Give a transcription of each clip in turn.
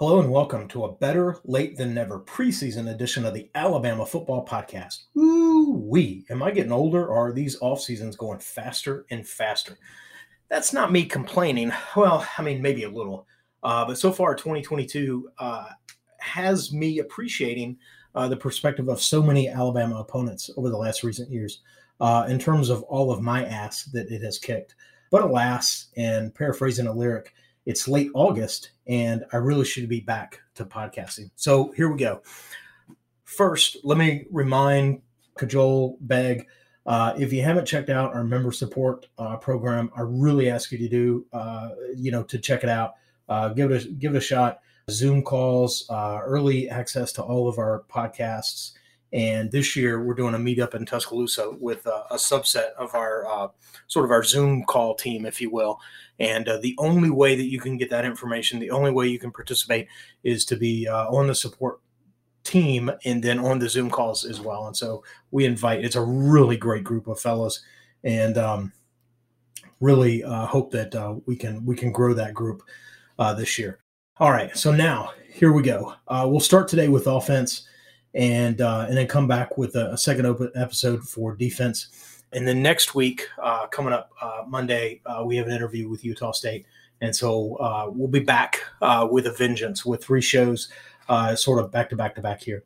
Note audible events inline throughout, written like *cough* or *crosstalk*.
Hello and welcome to a better late than never preseason edition of the Alabama Football Podcast. Ooh wee, am I getting older or are these off seasons going faster and faster? That's not me complaining. Well, I mean, maybe a little. Uh, but so far, 2022 uh, has me appreciating uh, the perspective of so many Alabama opponents over the last recent years uh, in terms of all of my ass that it has kicked. But alas, and paraphrasing a lyric, it's late August and I really should be back to podcasting. So here we go. First, let me remind, cajole, beg, uh, if you haven't checked out our member support uh, program, I really ask you to do, uh, you know, to check it out. Uh, give it a give it a shot. Zoom calls, uh, early access to all of our podcasts, and this year we're doing a meetup in Tuscaloosa with uh, a subset of our sort of our Zoom call team, if you will. And uh, the only way that you can get that information, the only way you can participate is to be uh, on the support team and then on the Zoom calls as well. And so we invite, it's a really great group of fellows and um, really uh, hope that uh, we can, we can grow that group uh, this year. All right. So now here we go. Uh, we'll start today with offense and, and then come back with a, a second open episode for defense. And then next week, uh, coming up uh, Monday, uh, we have an interview with Utah State. And so uh, we'll be back uh, with a vengeance with three shows uh, sort of back to back to back here.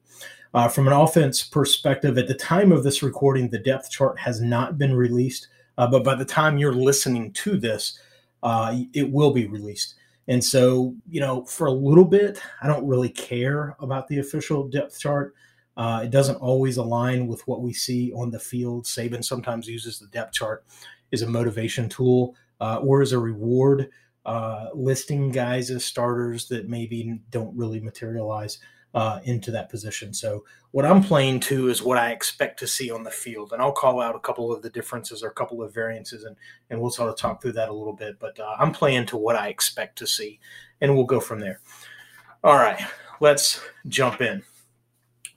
from an offense perspective, at the time of this recording, the depth chart has not been released. but by the time you're listening to this, it will be released. And so, you know, for a little bit, I don't really care about the official depth chart. Uh, it doesn't always align with what we see on the field. Saban sometimes uses the depth chart as a motivation tool uh, or as a reward, uh, listing guys as starters that maybe don't really materialize uh, into that position. So, what I'm playing to is what I expect to see on the field. And I'll call out a couple of the differences or a couple of variances, and, and we'll sort of talk through that a little bit. But uh, I'm playing to what I expect to see, and we'll go from there. All right, let's jump in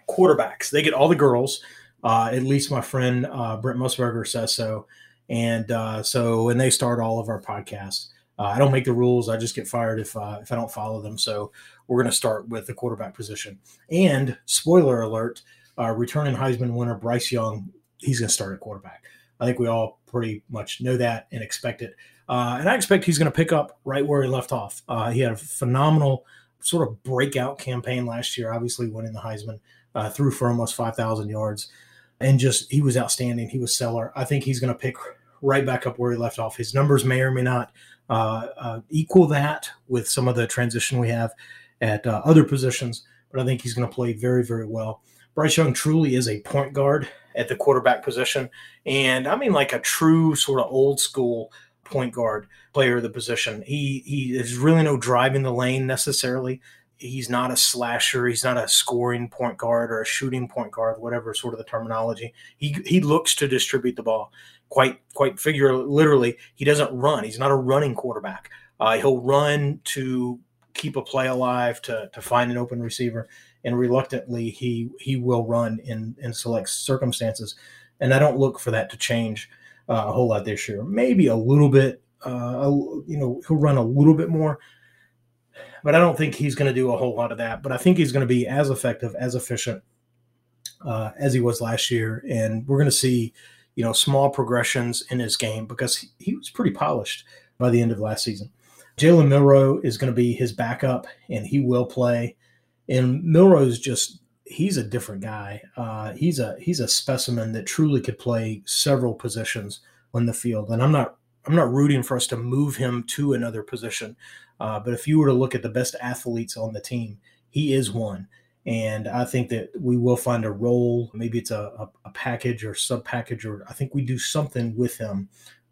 quarterbacks. They get all the girls. Uh, at least my friend uh, Brent Musburger says so. And uh, so, and they start all of our podcasts. Uh, I don't make the rules. I just get fired if uh, if I don't follow them. So we're going to start with the quarterback position. And spoiler alert: uh, returning Heisman winner Bryce Young, he's going to start at quarterback. I think we all pretty much know that and expect it. and I expect he's going to pick up right where he left off. he had a phenomenal sort of breakout campaign last year, obviously winning the Heisman uh, threw for almost 5,000 yards, and just he was outstanding. He was stellar. I think he's going to pick right back up where he left off. His numbers may or may not uh, uh, equal that with some of the transition we have at uh, other positions, but I think he's going to play very, very well. Bryce Young truly is a point guard at the quarterback position, and I mean like a true sort of old school point guard player of the position. He he is really no driving the lane necessarily he's not a slasher. He's not a scoring point guard or a shooting point guard, whatever sort of the terminology. He he looks to distribute the ball quite quite figure literally. He doesn't run. He's not a running quarterback. Uh, he'll run to keep a play alive, to to find an open receiver, and reluctantly he he will run in in select circumstances. And I don't look for that to change uh, a whole lot this year. Maybe a little bit. Uh, you know, he'll run a little bit more, but I don't think he's going to do a whole lot of that. But I think he's going to be as effective, as efficient uh, as he was last year, and we're going to see, you know, small progressions in his game because he, he was pretty polished by the end of last season. Jalen Milroe is going to be his backup, and he will play. And Milroe is just he's a different guy. Uh, he's a he's a specimen that truly could play several positions on the field. And I'm not I'm not rooting for us to move him to another position. Uh, but if you were to look at the best athletes on the team, he is one. And I think that we will find a role. Maybe it's a, a, a package or sub package, or I think we do something with him.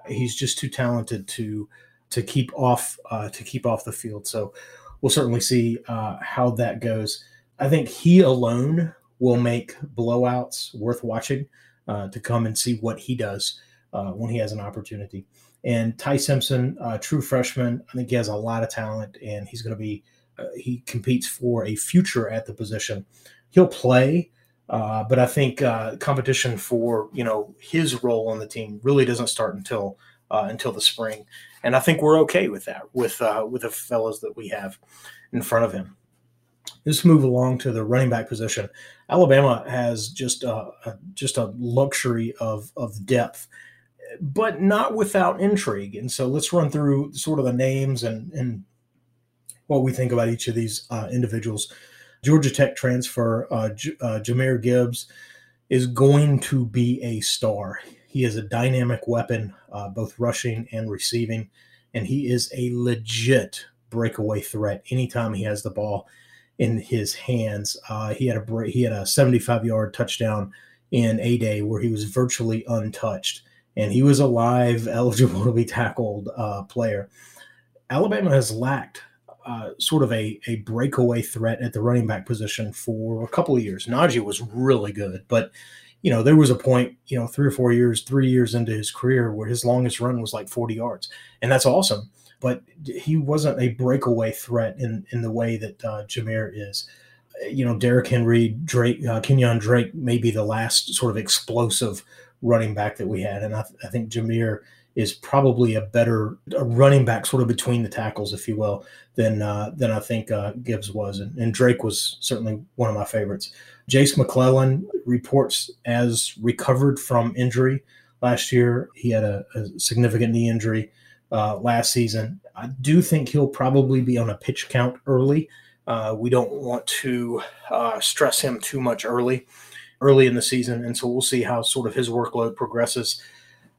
He's just too talented to to keep off uh, to keep off the field. So we'll certainly see uh, how that goes. I think he alone will make blowouts worth watching uh, to come and see what he does uh, when he has an opportunity. And Ty Simpson, uh, true freshman, I think he has a lot of talent, and he's going to be uh, he competes for a future at the position. He'll play, but I think competition for you know his role on the team really doesn't start until until the spring, and I think we're okay with that with with the fellows that we have in front of him. Let's move along to the running back position. Alabama has just a, a, just a luxury of of depth, but not without intrigue. And so let's run through sort of the names and and what we think about each of these uh, individuals. Georgia Tech transfer uh, J- uh, Jahmyr Gibbs is going to be a star. He is a dynamic weapon, uh, both rushing and receiving, and he is a legit breakaway threat anytime he has the ball in his hands. Uh, he had a he had a 75 yard touchdown in a day where he was virtually untouched, and he was a live, *laughs* eligible to be tackled uh, player. Alabama has lacked uh, sort of a, a breakaway threat at the running back position for a couple of years. Najee was really good, but you know there was a point, you know, three or four years, three years into his career where his longest run was like 40 yards, and that's awesome but he wasn't a breakaway threat in in the way that uh, Jahmyr is. You know, Derrick Henry, Drake, uh, Kenyon Drake may be the last sort of explosive running back that we had, and I, th- I think Jahmyr is probably a better a running back, sort of between the tackles, if you will, than uh, than I think uh, Gibbs was, and, and, Drake was certainly one of my favorites. Jace McClellan reports as recovered from injury last year. He had a, a significant knee injury uh, last season. I do think he'll probably be on a pitch count early. Uh, we don't want to uh, stress him too much early, early in the season, and so we'll see how sort of his workload progresses.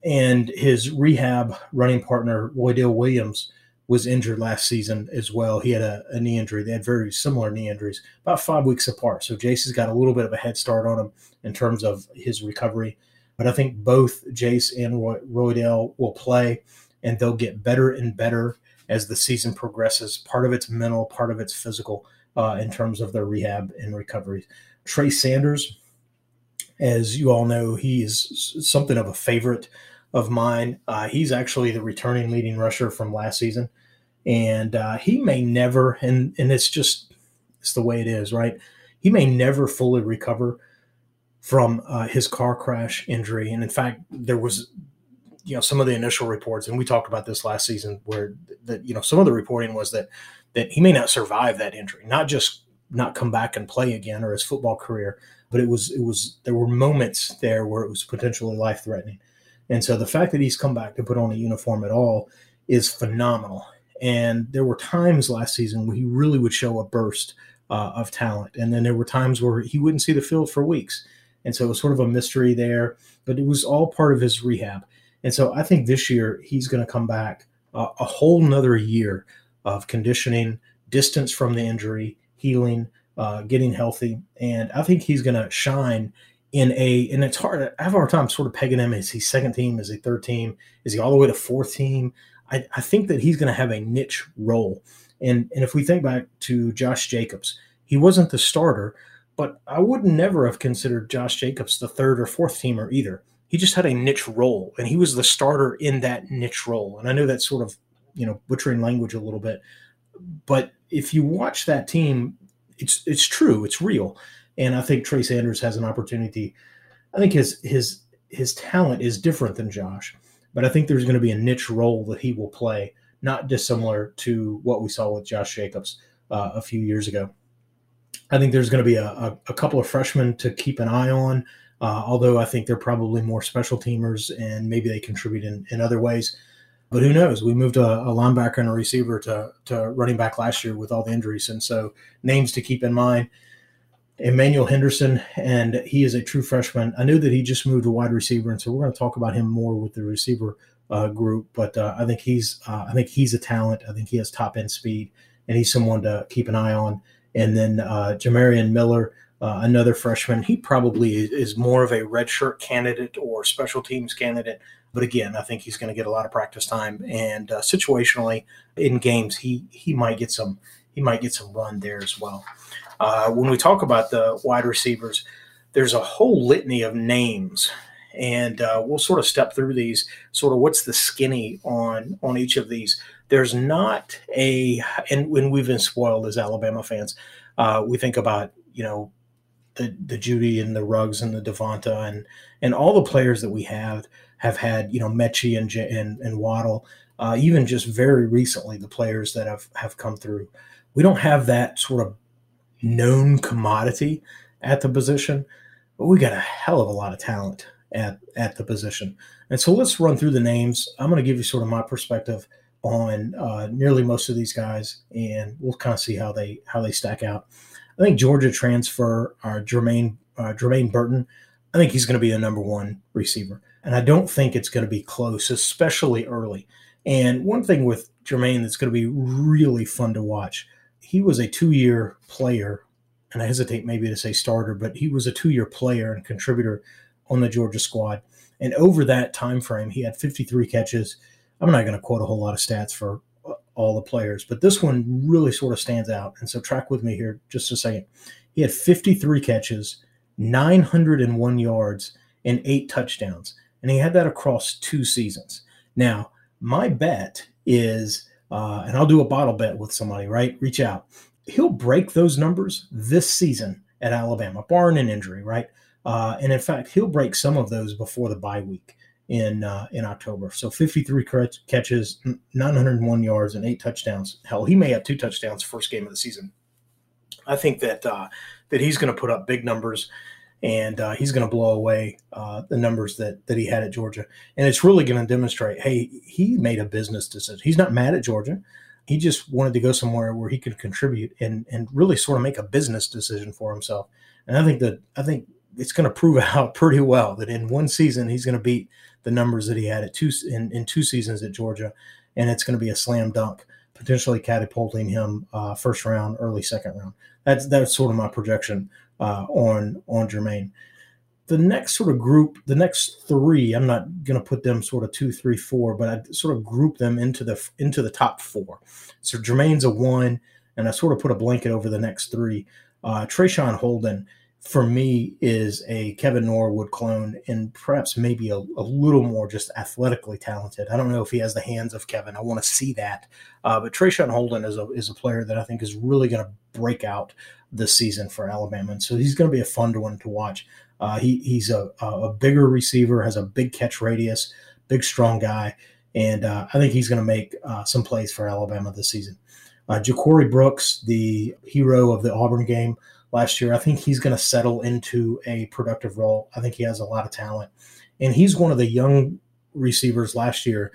And his rehab running partner Roydell Williams was injured last season as well. He had a, a, knee injury. They had very similar knee injuries, about five weeks apart. So Jace has got a little bit of a head start on him in terms of his recovery. But I think both Jace and Roy, Roydell will play and they'll get better and better as the season progresses. Part of it's mental, part of it's physical uh, in terms of their rehab and recovery. Trey Sanders, as you all know, he is something of a favorite of mine. Uh, he's actually the returning leading rusher from last season, and uh, he may never, and and it's just it's the way it is, right? He may never fully recover from uh, his car crash injury, and in fact, there was you know some of the initial reports, and we talked about this last season, where that you know some of the reporting was that that he may not survive that injury, not just not come back and play again or his football career, but it was it was there were moments there where it was potentially life threatening, and so the fact that he's come back to put on a uniform at all is phenomenal. And there were times last season where he really would show a burst uh, of talent, and then there were times where he wouldn't see the field for weeks, and so it was sort of a mystery there. But it was all part of his rehab. And so I think this year he's going to come back uh, a whole nother year of conditioning, distance from the injury, healing, uh, getting healthy. And I think he's going to shine in a, and it's hard, I have a hard time sort of pegging him. Is he second team? Is he third team? Is he all the way to fourth team? I, I think that he's going to have a niche role. And, and if we think back to Josh Jacobs, he wasn't the starter, but I would never have considered Josh Jacobs the third or fourth teamer either he just had a niche role and he was the starter in that niche role. And I know that's sort of, you know, butchering language a little bit, but if you watch that team, it's it's true, it's real. And I think Trey Sanders has an opportunity. I think his his his talent is different than Josh, but I think there's going to be a niche role that he will play, not dissimilar to what we saw with Josh Jacobs uh, a few years ago. I think there's going to be a, a, a couple of freshmen to keep an eye on. Uh, although I think they're probably more special teamers and maybe they contribute in, in other ways. But who knows? We moved a, a, linebacker and a receiver to, to running back last year with all the injuries. And so names to keep in mind. Emmanuel Henderson, and he is a true freshman. I knew that he just moved to wide receiver, and so we're going to talk about him more with the receiver uh, group. But uh, I think he's uh, I think he's a talent. I think he has top end speed, and he's someone to keep an eye on. And then uh, Jamarion Miller, uh, another freshman, he probably is more of a redshirt candidate or special teams candidate. But again, I think he's going to get a lot of practice time, and uh, situationally in games, he he might get some he might get some run there as well. Uh, when we talk about the wide receivers, there's a whole litany of names, and uh, we'll sort of step through these. Sort of what's the skinny on on each of these. There's not a, and when we've been spoiled as Alabama fans, uh, we think about you know the the Jeudy and the Ruggs and the Devonta and and all the players that we have have had you know Metchie and and, and Waddle. Uh, even just very recently, the players that have have come through, we don't have that sort of known commodity at the position, but we got a hell of a lot of talent at at the position. And so let's run through the names. I'm going to give you sort of my perspective on uh, nearly most of these guys, and we'll kind of see how they how they stack out. I think Georgia transfer uh, Jermaine uh, Jermaine Burton. I think he's going to be the number one receiver, and I don't think it's going to be close, especially early. And one thing with Jermaine that's going to be really fun to watch he was a two year player, and I hesitate maybe to say starter, but he was a two year player and contributor on the Georgia squad. And over that time frame, he had 53 catches. I'm not going to quote a whole lot of stats for all the players, but this one really sort of stands out. And so track with me here just a second. He had 53 catches, 901 yards, and eight touchdowns. And he had that across two seasons. Now, my bet is uh, and I'll do a bottle bet with somebody, right? Reach out. He'll break those numbers this season at Alabama, barring an injury, right? Uh, and in fact, he'll break some of those before the bye week in uh, in October. So 53 catches, 901 yards, and eight touchdowns. Hell, he may have two touchdowns first game of the season. I think that uh, that he's going to put up big numbers and uh, he's going to blow away uh, the numbers that that he had at Georgia. And it's really going to demonstrate, hey, he made a business decision. He's not mad at Georgia. He just wanted to go somewhere where he could contribute and and really sort of make a business decision for himself. And I think that I think it's going to prove *laughs* out pretty well that in one season he's going to beat the numbers that he had at two in, in two seasons at Georgia, and it's going to be a slam dunk, potentially catapulting him uh, first round, early second round. That's that's sort of my projection uh, on on Jermaine. The next sort of group, the next three, I'm not going to put them sort of two, three, four, but I sort of group them into the into the top four. So Jermaine's a one, and I sort of put a blanket over the next three. Uh, Traeshon Holden for me is a Kevin Norwood clone and perhaps maybe a, a, little more just athletically talented. I don't know if he has the hands of Kevin. I want to see that. Uh, but Traeshon Holden is a, is a player that I think is really going to break out this season for Alabama. And so he's going to be a fun one to watch. Uh, he, he's a, a bigger receiver, has a big catch radius, big, strong guy. And uh, I think he's going to make uh, some plays for Alabama this season. Uh, Ja'Corey Brooks, the hero of the Auburn game, last year. I think he's going to settle into a productive role. I think he has a lot of talent. And he's one of the young receivers last year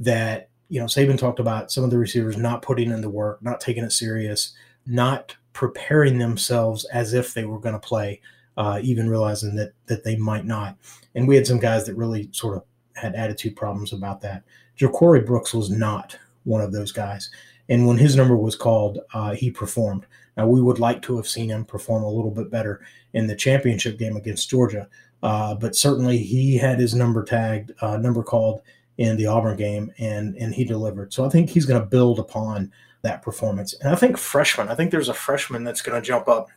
that, you know, Saban talked about some of the receivers not putting in the work, not taking it serious, not preparing themselves as if they were going to play, uh, even realizing that that they might not. And we had some guys that really sort of had attitude problems about that. Ja'Corey Brooks was not one of those guys. And when his number was called, uh, he performed. Now, we would like to have seen him perform a little bit better in the championship game against Georgia, uh, but certainly he had his number tagged, uh, number called in the Auburn game, and and he delivered. So I think he's going to build upon that performance. And I think freshman, I think there's a freshman that's going to jump up.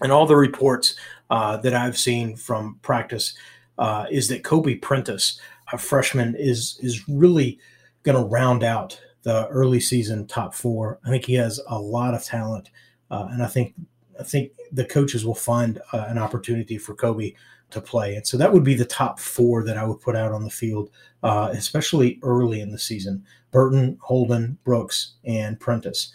And all the reports uh, that I've seen from practice uh, is that Kobe Prentice, a freshman, is is really going to round out the early season top four. I think he has a lot of talent uh, and I think I think the coaches will find uh, an opportunity for Kobe to play. And so that would be the top four that I would put out on the field, uh, especially early in the season Burton, Holden, Brooks, and Prentice.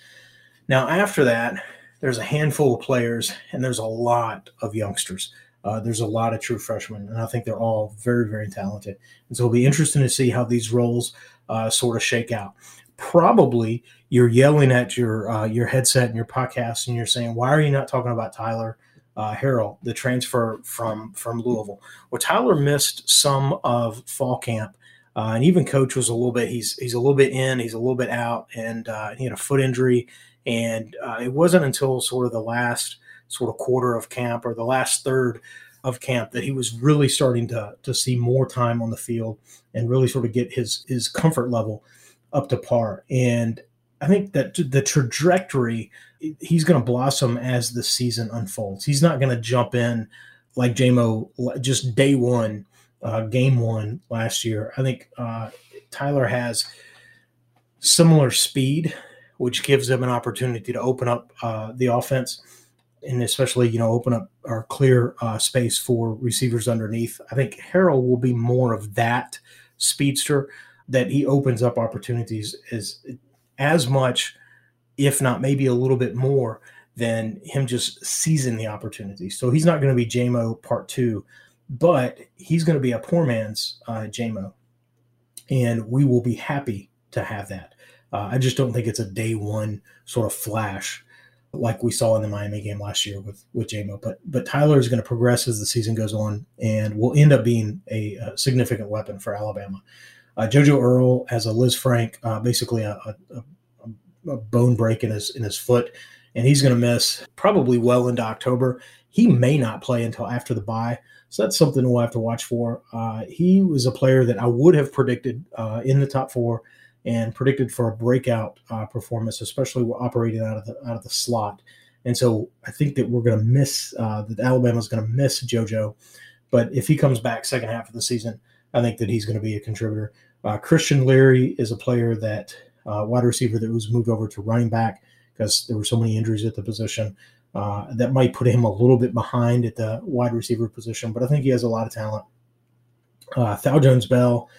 Now, after that, there's a handful of players and there's a lot of youngsters. Uh, there's a lot of true freshmen, and I think they're all very, very talented. And so it'll be interesting to see how these roles uh, sort of shake out probably you're yelling at your uh, your headset and your podcast and you're saying why are you not talking about tyler uh, Harrell, the transfer from from Louisville. Well, Tyler missed some of fall camp, uh, and even coach was a little bit. He's he's a little bit in, he's a little bit out, and uh, he had a foot injury. And uh, it wasn't until sort of the last sort of quarter of camp or the last third of camp that he was really starting to to see more time on the field and really sort of get his his comfort level up to par. And I think that the trajectory he's going to blossom as the season unfolds. He's not going to jump in like Jamo just day one, uh, game one last year. I think uh, Tyler has similar speed, which gives him an opportunity to open up uh, the offense and especially you know open up or clear uh, space for receivers underneath. I think Harrell will be more of that speedster that he opens up opportunities as as much, if not maybe a little bit more than him just seizing the opportunity. So he's not going to be Jamo part two, but he's going to be a poor man's uh, Jamo, and we will be happy to have that. Uh, I just don't think it's a day one sort of flash like we saw in the Miami game last year with with Jamo. But but Tyler is going to progress as the season goes on and will end up being a, a significant weapon for Alabama. Uh, JoJo Earle has a Lisfranc, uh, basically a, a, a, bone break in his in his foot, and he's going to miss probably well into October. He may not play until after the bye, so that's something we'll have to watch for. Uh, he was a player that I would have predicted uh, in the top four and predicted for a breakout uh, performance, especially we're operating out of the out of the slot. And so I think that we're going to miss uh, that Alabama's going to miss JoJo, but if he comes back second half of the season, I think that he's going to be a contributor. Uh, Christian Leary is a player that uh, wide receiver that was moved over to running back because there were so many injuries at the position. Uh, that might put him a little bit behind at the wide receiver position, but I think he has a lot of talent. Uh, Thaiu Jones Bell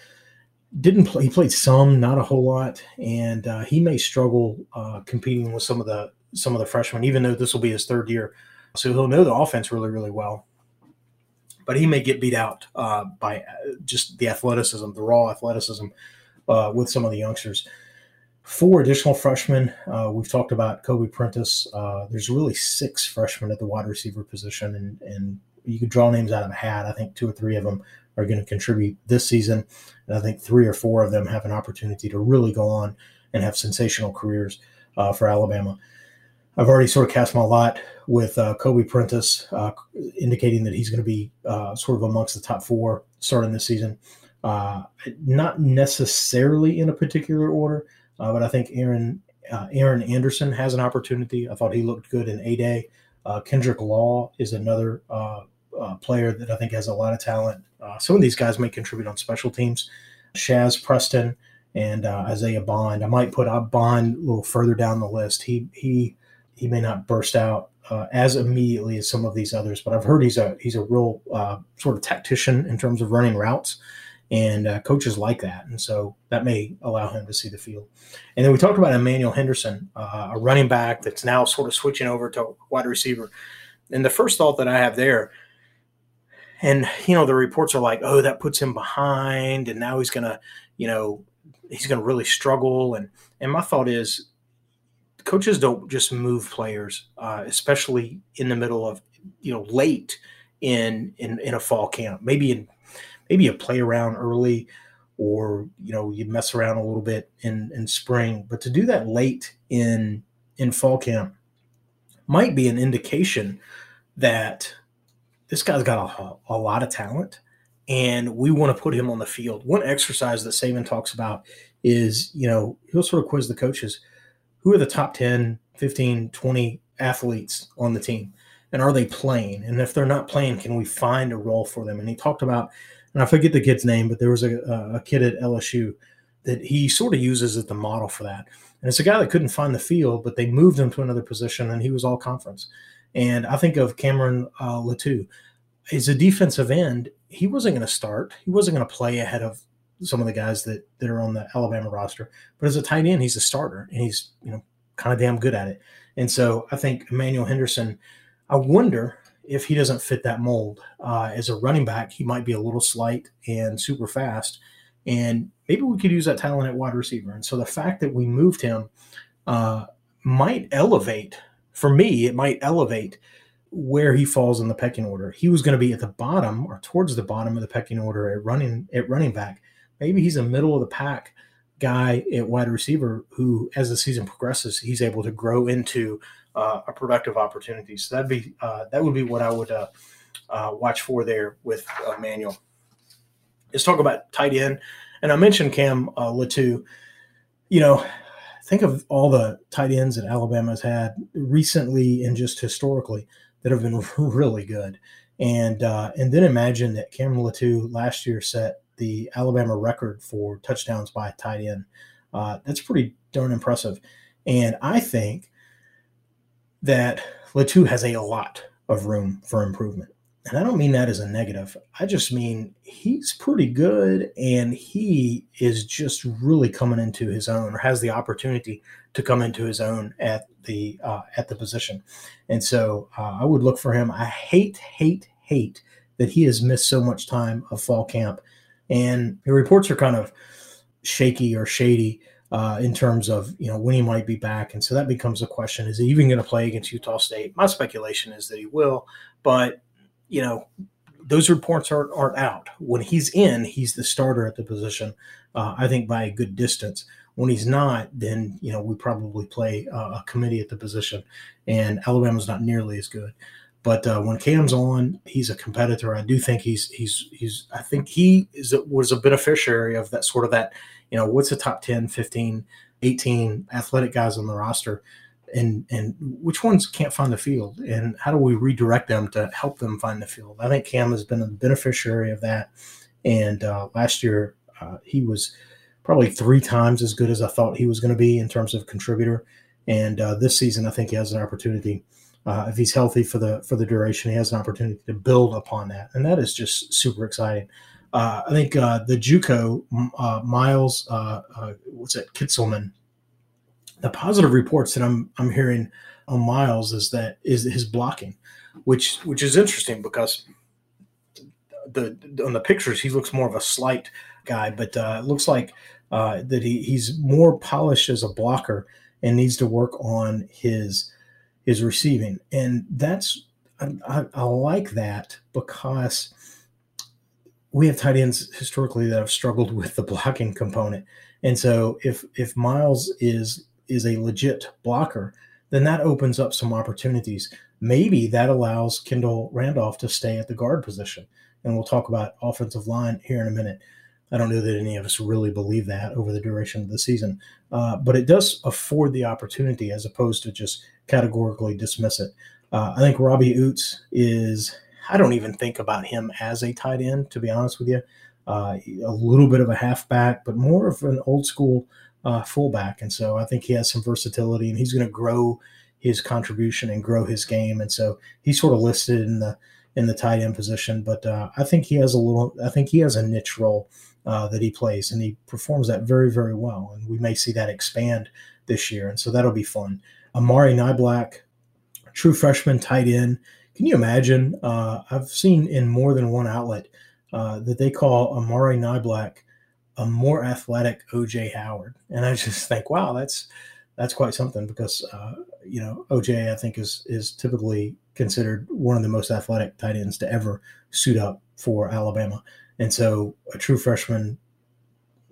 didn't play. He played some, not a whole lot, and uh, he may struggle uh, competing with some of the some of the freshmen, even though this will be his third year. So he'll know the offense really, really well. But he may get beat out uh, by uh, just the athleticism, the raw athleticism uh, with some of the youngsters. Four additional freshmen. Uh, we've talked about Kobe Prentice. there's really six freshmen at the wide receiver position, and, and you could draw names out of a hat. I think two or three of them are going to contribute this season. And I think three or four of them have an opportunity to really go on and have sensational careers uh, for Alabama. I've already sort of cast my lot with uh, Kobe Prentice, uh, indicating that he's going to be uh, sort of amongst the top four starting this season. Uh, not necessarily in a particular order, uh, but I think Aaron Aaron Anderson has an opportunity. I thought he looked good in A Day. Kendrick Law is another player that I think has a lot of talent uh, some of these guys may contribute on special teams. Shazz Preston and uh, Isaiah Bond. I might put Bond a little further down the list. He he he may not burst out uh, as immediately as some of these others, but I've heard he's a he's a real uh, sort of tactician in terms of running routes, and uh, coaches like that, and so that may allow him to see the field. And then we talked about Emmanuel Henderson, uh, a running back that's now sort of switching over to wide receiver. And the first thought that I have there and you know the reports are like oh that puts him behind and now he's gonna you know he's gonna really struggle. And and my thought is coaches don't just move players uh, especially in the middle of you know late in in in a fall camp. Maybe in maybe you play around early or you know you mess around a little bit in in spring. But to do that late in in fall camp might be an indication that this guy's got a, a lot of talent and we want to put him on the field. One exercise that Saban talks about is, you know, he'll sort of quiz the coaches who are the top 10, 15, 20 athletes on the team? And are they playing? And if they're not playing, can we find a role for them? And he talked about, and I forget the kid's name, but there was a, a kid at LSU that he sort of uses as the model for that. And it's a guy that couldn't find the field, but they moved him to another position and he was all conference. And I think of Cameron uh, Latu as a defensive end. He wasn't going to start. He wasn't going to play ahead of some of the guys that, that are on the Alabama roster. But as a tight end, he's a starter, and he's you know kind of damn good at it. And so I think Emmanuel Henderson. I wonder if he doesn't fit that mold uh, as a running back. He might be a little slight and super fast, and maybe we could use that talent at wide receiver. And so the fact that we moved him uh, might elevate for me, it might elevate where he falls in the pecking order. He was going to be at the bottom or towards the bottom of the pecking order at running at running back. Maybe he's a middle of the pack guy at wide receiver who, as the season progresses, he's able to grow into uh, a productive opportunity. So that'd be uh, that would be what I would uh, uh watch for there with uh, Manuel. Let's talk about tight end, and I mentioned Cam uh, Latu. You know, think of all the tight ends that Alabama's had recently and just historically that have been *laughs* really good. And uh, and then imagine that Cam Latu last year set the Alabama record for touchdowns by tight end. Uh, that's pretty darn impressive. And I think that Latu has a lot of room for improvement. And I don't mean that as a negative. I just mean he's pretty good and he is just really coming into his own or has the opportunity to come into his own at the uh, at the position. And so uh, I would look for him. I hate, hate, hate that he has missed so much time of fall camp. And the reports are kind of shaky or shady uh, in terms of you know when he might be back, and so that becomes a question: Is he even going to play against Utah State? My speculation is that he will, but you know, those reports aren't, aren't out. When he's in, he's the starter at the position, uh, I think by a good distance. When he's not, then, you know, we probably play uh, a committee at the position, and Alabama's not nearly as good. But uh, when Cam's on, he's a competitor. I do think he's he's he's. I think he is was a beneficiary of that sort of that. You know, what's the top 10, 15, 18 athletic guys on the roster? And and which ones can't find the field and how do we redirect them to help them find the field? I think cam has been a beneficiary of that and uh, last year uh, he was probably three times as good as i thought he was going to be in terms of contributor and uh, this season i think he has an opportunity uh, if he's healthy for the for the duration he has an opportunity to build upon that and that is just super exciting. Uh, i think uh, the juco miles what's it kitselman the positive reports that I'm I'm hearing on Miles is that is his blocking, which which is interesting because the on the pictures he looks more of a slight guy, but uh, it looks like uh, that he, he's more polished as a blocker and needs to work on his his receiving, and that's I, I, I like that because we have tight ends historically that have struggled with the blocking component, and so if if Miles is is a legit blocker, then that opens up some opportunities. Maybe that allows Kendall Randolph to stay at the guard position. And we'll talk about offensive line here in a minute. I don't know that any of us really believe that over the duration of the season, uh, but it does afford the opportunity as opposed to just categorically dismiss it. Uh, I think Robbie Ouzts is, I don't even think about him as a tight end, to be honest with you. Uh, a little bit of a halfback, but more of an old school uh, fullback, and so I think he has some versatility, and he's going to grow his contribution and grow his game, and so he's sort of listed in the in the tight end position. But uh, I think he has a little, I think he has a niche role uh, that he plays, and he performs that very very well, and we may see that expand this year, and so that'll be fun. Amari Niblack, true freshman tight end. Can you imagine? Uh, I've seen in more than one outlet uh, that they call Amari Niblack a more athletic OJ Howard, and I just *laughs* think, wow, that's that's quite something because uh, you know OJ I think is is typically considered one of the most athletic tight ends to ever suit up for Alabama, and so a true freshman,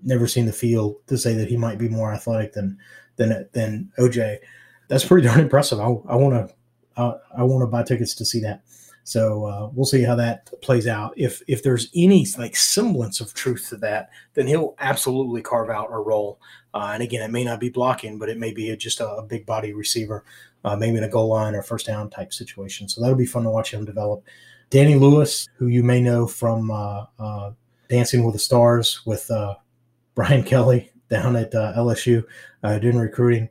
never seen the field to say that he might be more athletic than than than OJ. That's pretty darn impressive. I want to I want to buy tickets to see that. So uh, we'll see how that plays out. If if there's any like semblance of truth to that, then he'll absolutely carve out a role. Uh, and again, it may not be blocking, but it may be just a, a big body receiver, uh, maybe in a goal line or first down type situation. So that'll be fun to watch him develop. Danny Lewis, who you may know from uh, uh, Dancing with the Stars with uh, Brian *laughs* Kelly down at LSU doing recruiting.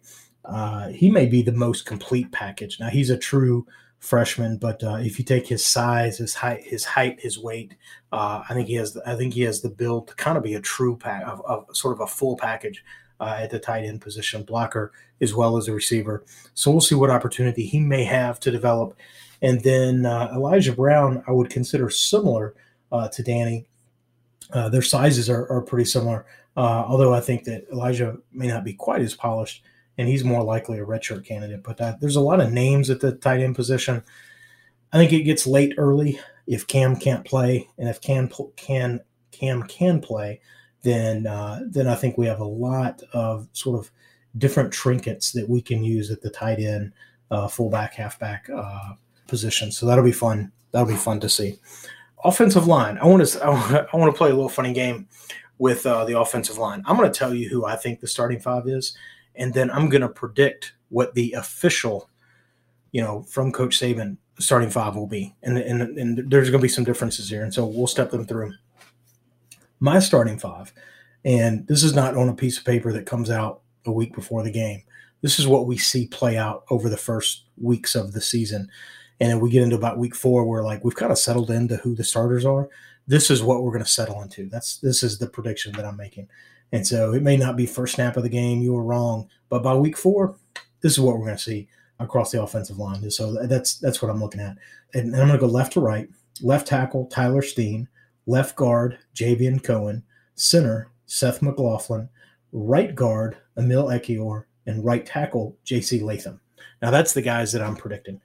he may be the most complete package. Now he's a true freshman, but uh, if you take his size, his height, his height, his weight, uh, I think he has. I think he has the build to kind of be a true pack of, of sort of a full package uh, at the tight end position, blocker as well as a receiver. So we'll see what opportunity he may have to develop. And then uh, Elijah Brown, I would consider similar uh, to Danny. Uh, their sizes are, are pretty similar, although I think that Elijah may not be quite as polished and he's more likely a redshirt candidate. But uh, there's a lot of names at the tight end position. I think it gets late early if Cam can't play, and if Cam can Cam can play, then uh, then I think we have a lot of sort of different trinkets that we can use at the tight end, uh, fullback, halfback uh, position. So that'll be fun. That'll be fun to see. Offensive line. I want to *laughs* I want to play a little funny game with uh, the offensive line. I'm going to tell you who I think the starting five is, and then I'm going to predict what the official, you know, from Coach Saban starting five will be, and and, and there's going to be some differences here, and so we'll step them through. My starting five, and this is not on a piece of paper that comes out a week before the game. This is what we see play out over the first weeks of the season. And then we get into about week four, where like we've kind of settled into who the starters are. This is what we're going to settle into. That's this is the prediction that I'm making. And so it may not be first snap of the game, you were wrong, but by week four, this is what we're going to see across the offensive line. So that's that's what I'm looking at. And I'm going to go left to right. Left tackle Tyler Steen, left guard Javion Cohen, center Seth McLaughlin, right guard Emil Ekiyor, and right tackle J.C. Latham. Now that's the guys that I'm predicting.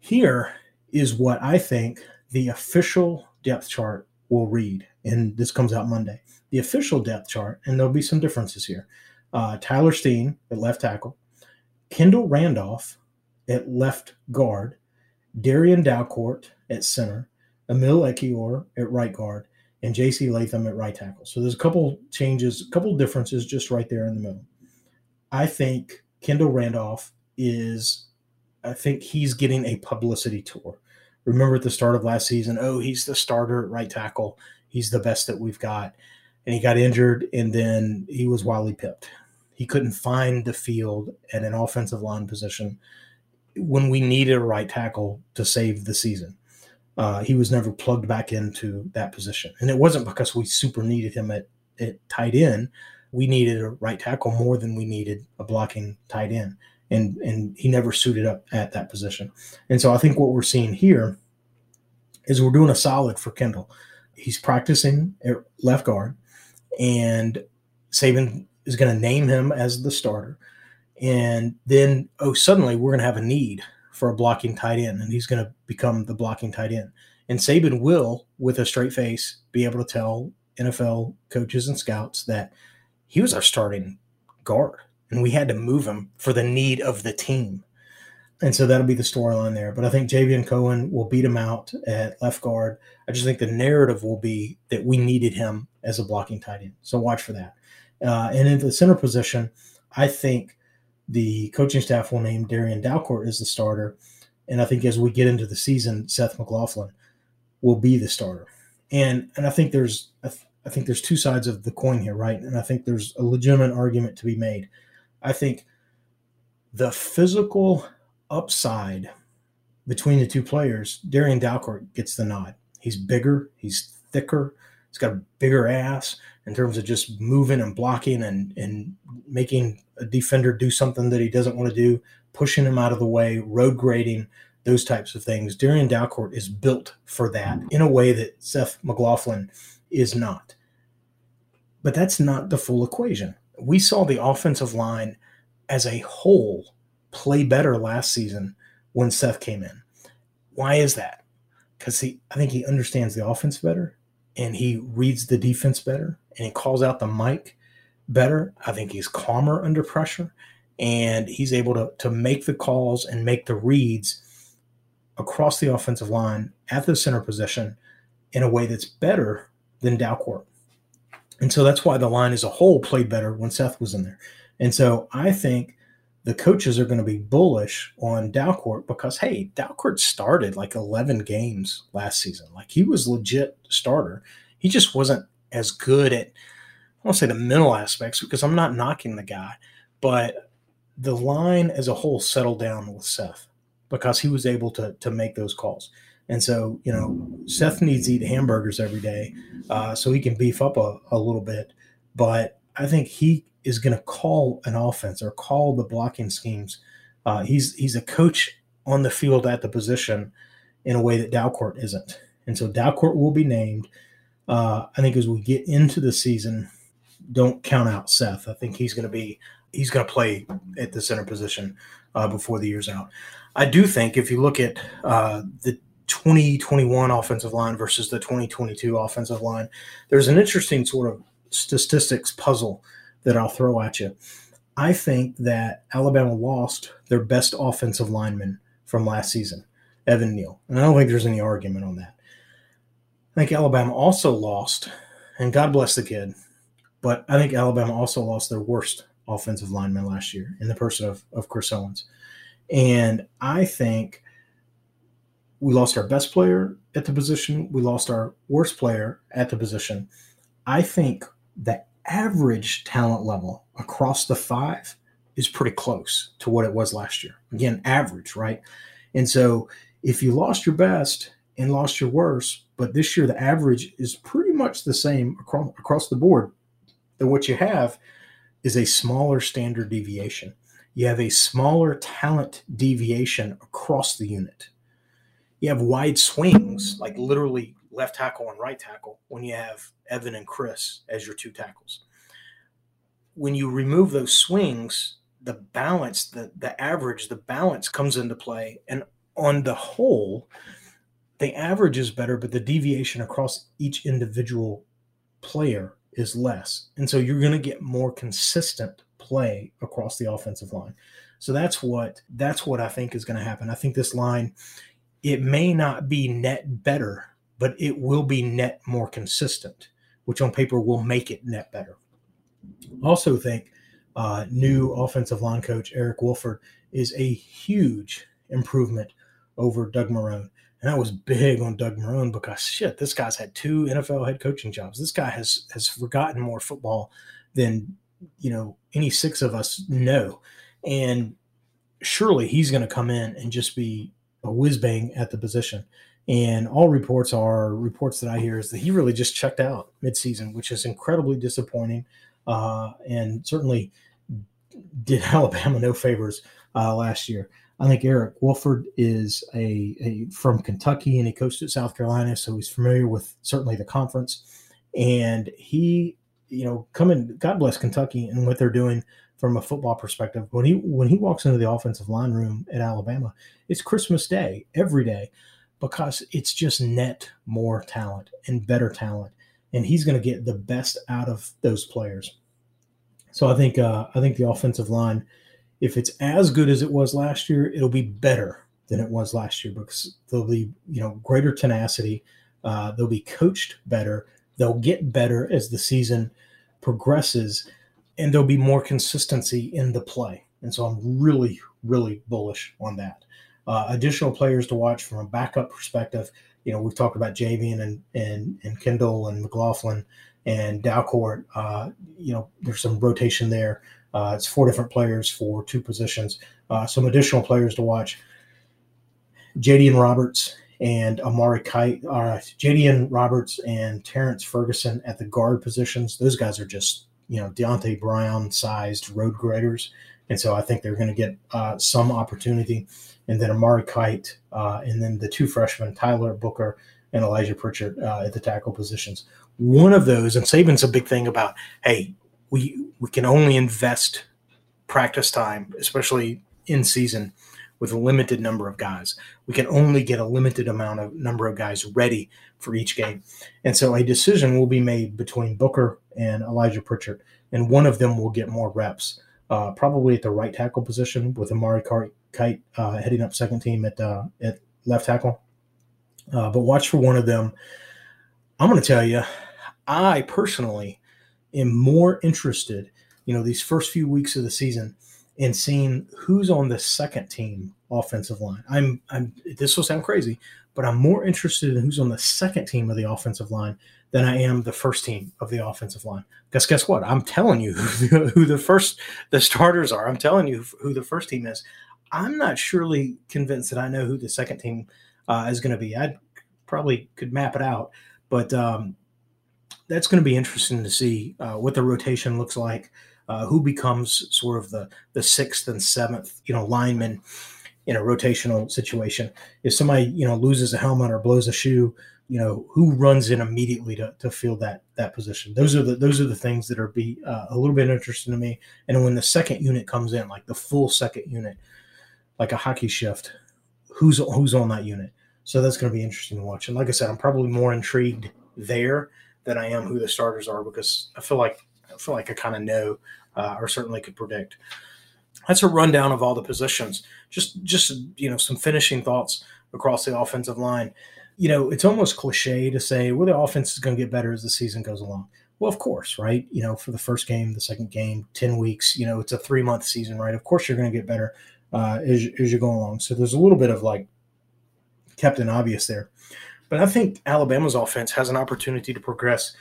Here is what I think the official depth chart will read, and this comes out Monday. The official depth chart, and there'll be some differences here. Uh, Tyler Steen at left tackle, Kendall Randolph at left guard, Darian Dalcourt at center, Emil Ekiyor at right guard, and J.C. Latham at right tackle. So there's a couple changes, a couple differences just right there in the middle. I think Kendall Randolph is, I think he's getting a publicity tour. Remember at the start of last season, oh, he's the starter at right tackle. He's the best that we've got. And he got injured, and then he was wildly pipped. He couldn't find the field at an offensive line position when we needed a right tackle to save the season. Uh, he was never plugged back into that position. And it wasn't because we super needed him at, at tight end we needed a right tackle more than we needed a blocking tight end. And, and he never suited up at that position. And so I think what we're seeing here is we're doing a solid for Kendall. He's practicing at left guard, and Saban is going to name him as the starter. And then, oh, suddenly we're going to have a need for a blocking tight end, and he's going to become the blocking tight end. And Saban will, with a straight face, be able to tell NFL coaches and scouts that he was our starting guard, and we had to move him for the need of the team. And so that'll be the storyline there. But I think Javion Cohen will beat him out at left guard. I just think the narrative will be that we needed him as a blocking tight end. So watch for that. Uh, and in the center position, I think the coaching staff will name Darian Dalcourt as the starter. And I think as we get into the season, Seth McLaughlin will be the starter. And and I think there's I think there's two sides of the coin here, right? And I think there's a legitimate argument to be made. I think the physical upside between the two players, Darian Dalcourt gets the nod. He's bigger, he's thicker, he's got a bigger ass in terms of just moving and blocking and, and making a defender do something that he doesn't want to do, pushing him out of the way, road grading, those types of things. Darian Dalcourt is built for that in a way that Seth McLaughlin is not. But that's not the full equation. We saw the offensive line as a whole play better last season when Seth came in. Why is that? Because he, I think he understands the offense better and he reads the defense better and he calls out the mic better. I think he's calmer under pressure and he's able to, to make the calls and make the reads across the offensive line at the center position in a way that's better than Dalcourt. And so that's why the line as a whole played better when Seth was in there. And so I think the coaches are going to be bullish on Dalcourt because, hey, Dalcourt started like 11 games last season. Like he was legit starter. He just wasn't as good at, I won't say the mental aspects because I'm not knocking the guy, but the line as a whole settled down with Seth because he was able to, to make those calls. And so, you know, Seth needs to eat hamburgers every day uh, so he can beef up a, a little bit. But I think he is going to call an offense or call the blocking schemes. Uh, he's he's a coach on the field at the position in a way that Dalcourt isn't. And so Dalcourt will be named. Uh, I think as we get into the season, don't count out Seth. I think he's going to be he's going to play at the center position uh, before the year's out. I do think if you look at uh, the 2021 offensive line versus the 2022 offensive line, there's an interesting sort of statistics puzzle that I'll throw at you. I think that Alabama lost their best offensive lineman from last season, Evan Neal. And I don't think there's any argument on that. I think Alabama also lost, and God bless the kid, but I think Alabama also lost their worst offensive lineman last year in the person of, of Chris Owens. And I think we lost our best player at the position. We lost our worst player at the position. I think the average talent level across the five is pretty close to what it was last year. Again, average, right? And so if you lost your best and lost your worst, but this year the average is pretty much the same across, across the board, then what you have is a smaller standard deviation. You have a smaller talent deviation across the unit. You have wide swings, like literally left tackle and right tackle, when you have Evan and Chris as your two tackles. When you remove those swings, the balance, the, the average, the balance comes into play. And on the whole, the average is better, but the deviation across each individual player is less. And so you're going to get more consistent play across the offensive line. So that's what that's what I think is going to happen. I think this line it may not be net better, but it will be net more consistent, which on paper will make it net better. Also think uh, new offensive line coach Eric Wolford is a huge improvement over Doug Marrone. And I was big on Doug Marrone because shit, this guy's had two NFL head coaching jobs. This guy has has forgotten more football than you know any six of us know. And surely he's going to come in and just be a whiz bang at the position. And all reports are reports that I hear is that he really just checked out midseason, which is incredibly disappointing, uh, and certainly did *laughs* Alabama no favors uh, last year. I think Eric Wolford is a, a, from Kentucky and he coached at South Carolina, so he's familiar with certainly the conference. And he, you know, coming, God bless Kentucky and what they're doing from a football perspective. When he when he walks into the offensive line room at Alabama, it's Christmas Day every day because it's just net more talent and better talent, and he's going to get the best out of those players. So I think uh, I think the offensive line if it's as good as it was last year, it'll be better than it was last year because there'll be you know greater tenacity. Uh, they'll be coached better. They'll get better as the season progresses, and there'll be more consistency in the play. And so I'm really, really bullish on that. Uh, additional players to watch from a backup perspective. You know, we've talked about Javion and and and Kendall and McLaughlin and Dalcourt. Uh, you know, there's some rotation there. Uh, it's four different players for two positions. Uh, some additional players to watch: Jaeden Roberts and Amari Kight. Uh, Jaeden Roberts and Terrence Ferguson at the guard positions. Those guys are just you know Deonte Brown sized road graders, and so I think they're going to get uh, some opportunity. And then Amari Kight, uh, and then the two freshmen Tyler Booker and Elijah Pritchett uh, at the tackle positions. One of those, and Saban's a big thing about, hey, we we can only invest practice time, especially in season, with a limited number of guys. We can only get a limited amount of number of guys ready for each game, and so a decision will be made between Booker and Elijah Pritchett, and one of them will get more reps, uh, probably at the right tackle position with Amari Kight uh, heading up second team at uh, at left tackle. Uh, but watch for one of them. I'm going to tell you, I personally am more interested, you know, these first few weeks of the season in seeing who's on the second team offensive line. I'm, I'm, this will sound crazy, but I'm more interested in who's on the second team of the offensive line than I am the first team of the offensive line. Because guess what? I'm telling you *laughs* who the first, the starters are. I'm telling you who the first team is. I'm not surely convinced that I know who the second team uh, is going to be. I probably could map it out, but um, that's going to be interesting to see uh, what the rotation looks like. Uh, who becomes sort of the the sixth and seventh, you know, lineman in a rotational situation? If somebody you know loses a helmet or blows a shoe, you know who runs in immediately to, to fill that that position those are the those are the things that are be uh, a little bit interesting to me and when the second unit comes in like the full second unit like a hockey shift who's who's on that unit so that's going to be interesting to watch and like i said i'm probably more intrigued there than i am who the starters are because i feel like i feel like i kind of know uh, or certainly could predict that's a rundown of all the positions just just you know some finishing thoughts across the offensive line you know, it's almost cliche to say, well, the offense is going to get better as the season goes along. Well, of course, right? You know, for the first game, the second game, 10 weeks, you know, it's a three month season, right? Of course, you're going to get better uh, as, as you go along. So there's a little bit of like Captain Obvious there. But I think Alabama's offense has an opportunity to progress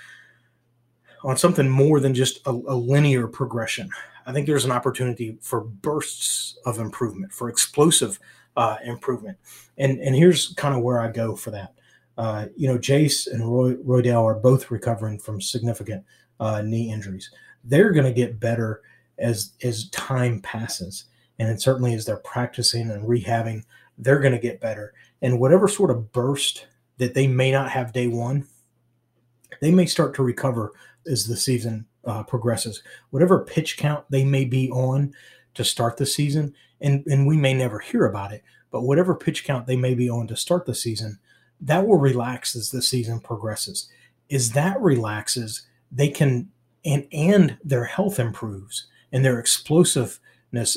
on something more than just a, a linear progression. I think there's an opportunity for bursts of improvement, for explosive uh, improvement. And and here's kind of where I go for that. Uh, you know, Jace and Roy, Roydell are both recovering from significant uh, knee injuries. They're going to get better as as time passes, and certainly as they're practicing and rehabbing, they're going to get better. And whatever sort of burst that they may not have day one, they may start to recover as the season uh, progresses. Whatever pitch count they may be on to start the season, and and we may never hear about it, but whatever pitch count they may be on to start the season, that will relax as the season progresses. As that relaxes, they can and and their health improves and their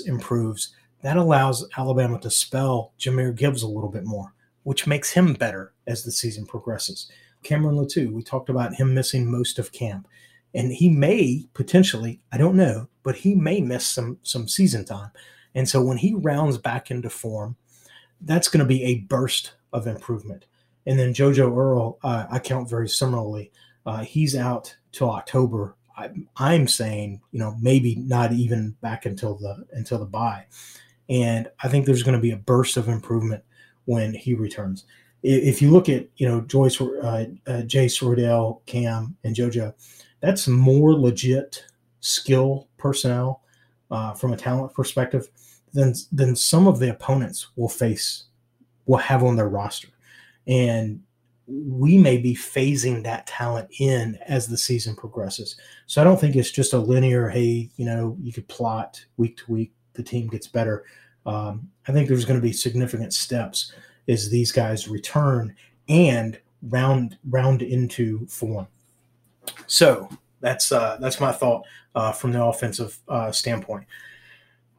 improves. That allows Alabama to spell Jahmyr Gibbs a little bit more, which makes him better as the season progresses. Cameron Latu, we talked about him missing most of camp and he may potentially i don't know but he may miss some some season time and so when he rounds back into form that's going to be a burst of improvement and then jojo Earle, uh, i count very similarly uh, he's out till october I'm saying you know maybe not even back until the until the bye and i think there's going to be a burst of improvement when he returns. If you look at you know joyce uh, uh, jace Roydell, cam and jojo that's more legit skill personnel uh, from a talent perspective than than some of the opponents will face will have on their roster, and we may be phasing that talent in as the season progresses. So I don't think it's just a linear. Hey, you know, you could plot week to week. The team gets better. Um, I think there's going to be significant steps as these guys return and round round into form. So that's uh, that's my thought uh, from the offensive uh, standpoint.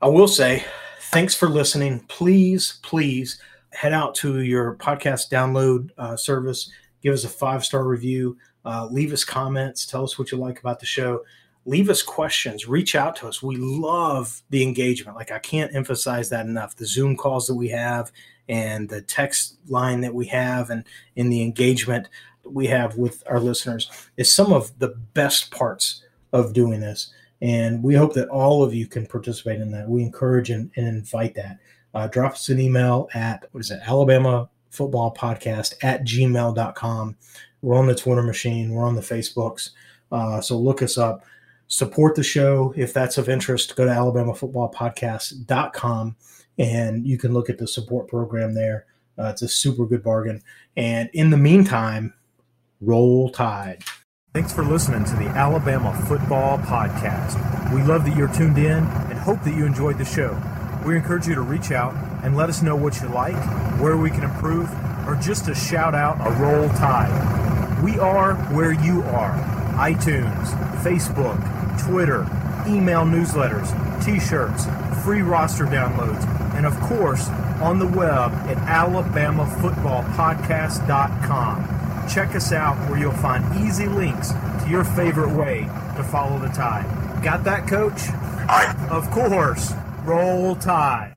I will say, thanks for listening. Please, please head out to your podcast download uh, service. Give us a five star review. Uh, leave us comments. Tell us what you like about the show. Leave us questions. Reach out to us. We love the engagement. Like I can't emphasize that enough. The Zoom calls that we have and the text line that we have and in the engagement we have with our listeners is some of the best parts of doing this. And we hope that all of you can participate in that. We encourage and, and invite that. Uh, drop us an email at, what is it, Alabama Football Podcast at gmail.com. We're on the Twitter machine, we're on the Facebooks. Uh, so look us up. Support the show if that's of interest. Go to alabamafootballpodcast.com and you can look at the support program there. Uh, it's a super good bargain. And in the meantime, Roll Tide. Thanks for listening to the Alabama Football Podcast. We love that you're tuned in and hope that you enjoyed the show. We encourage you to reach out and let us know what you like, where we can improve, or just to shout out a Roll Tide. We are where you are iTunes, Facebook, Twitter, email newsletters, t shirts, free roster downloads, and of course, on the web at alabamafootballpodcast.com. Check us out where you'll find easy links to your favorite way to follow the tide. Got that, coach? Of course. Roll tide.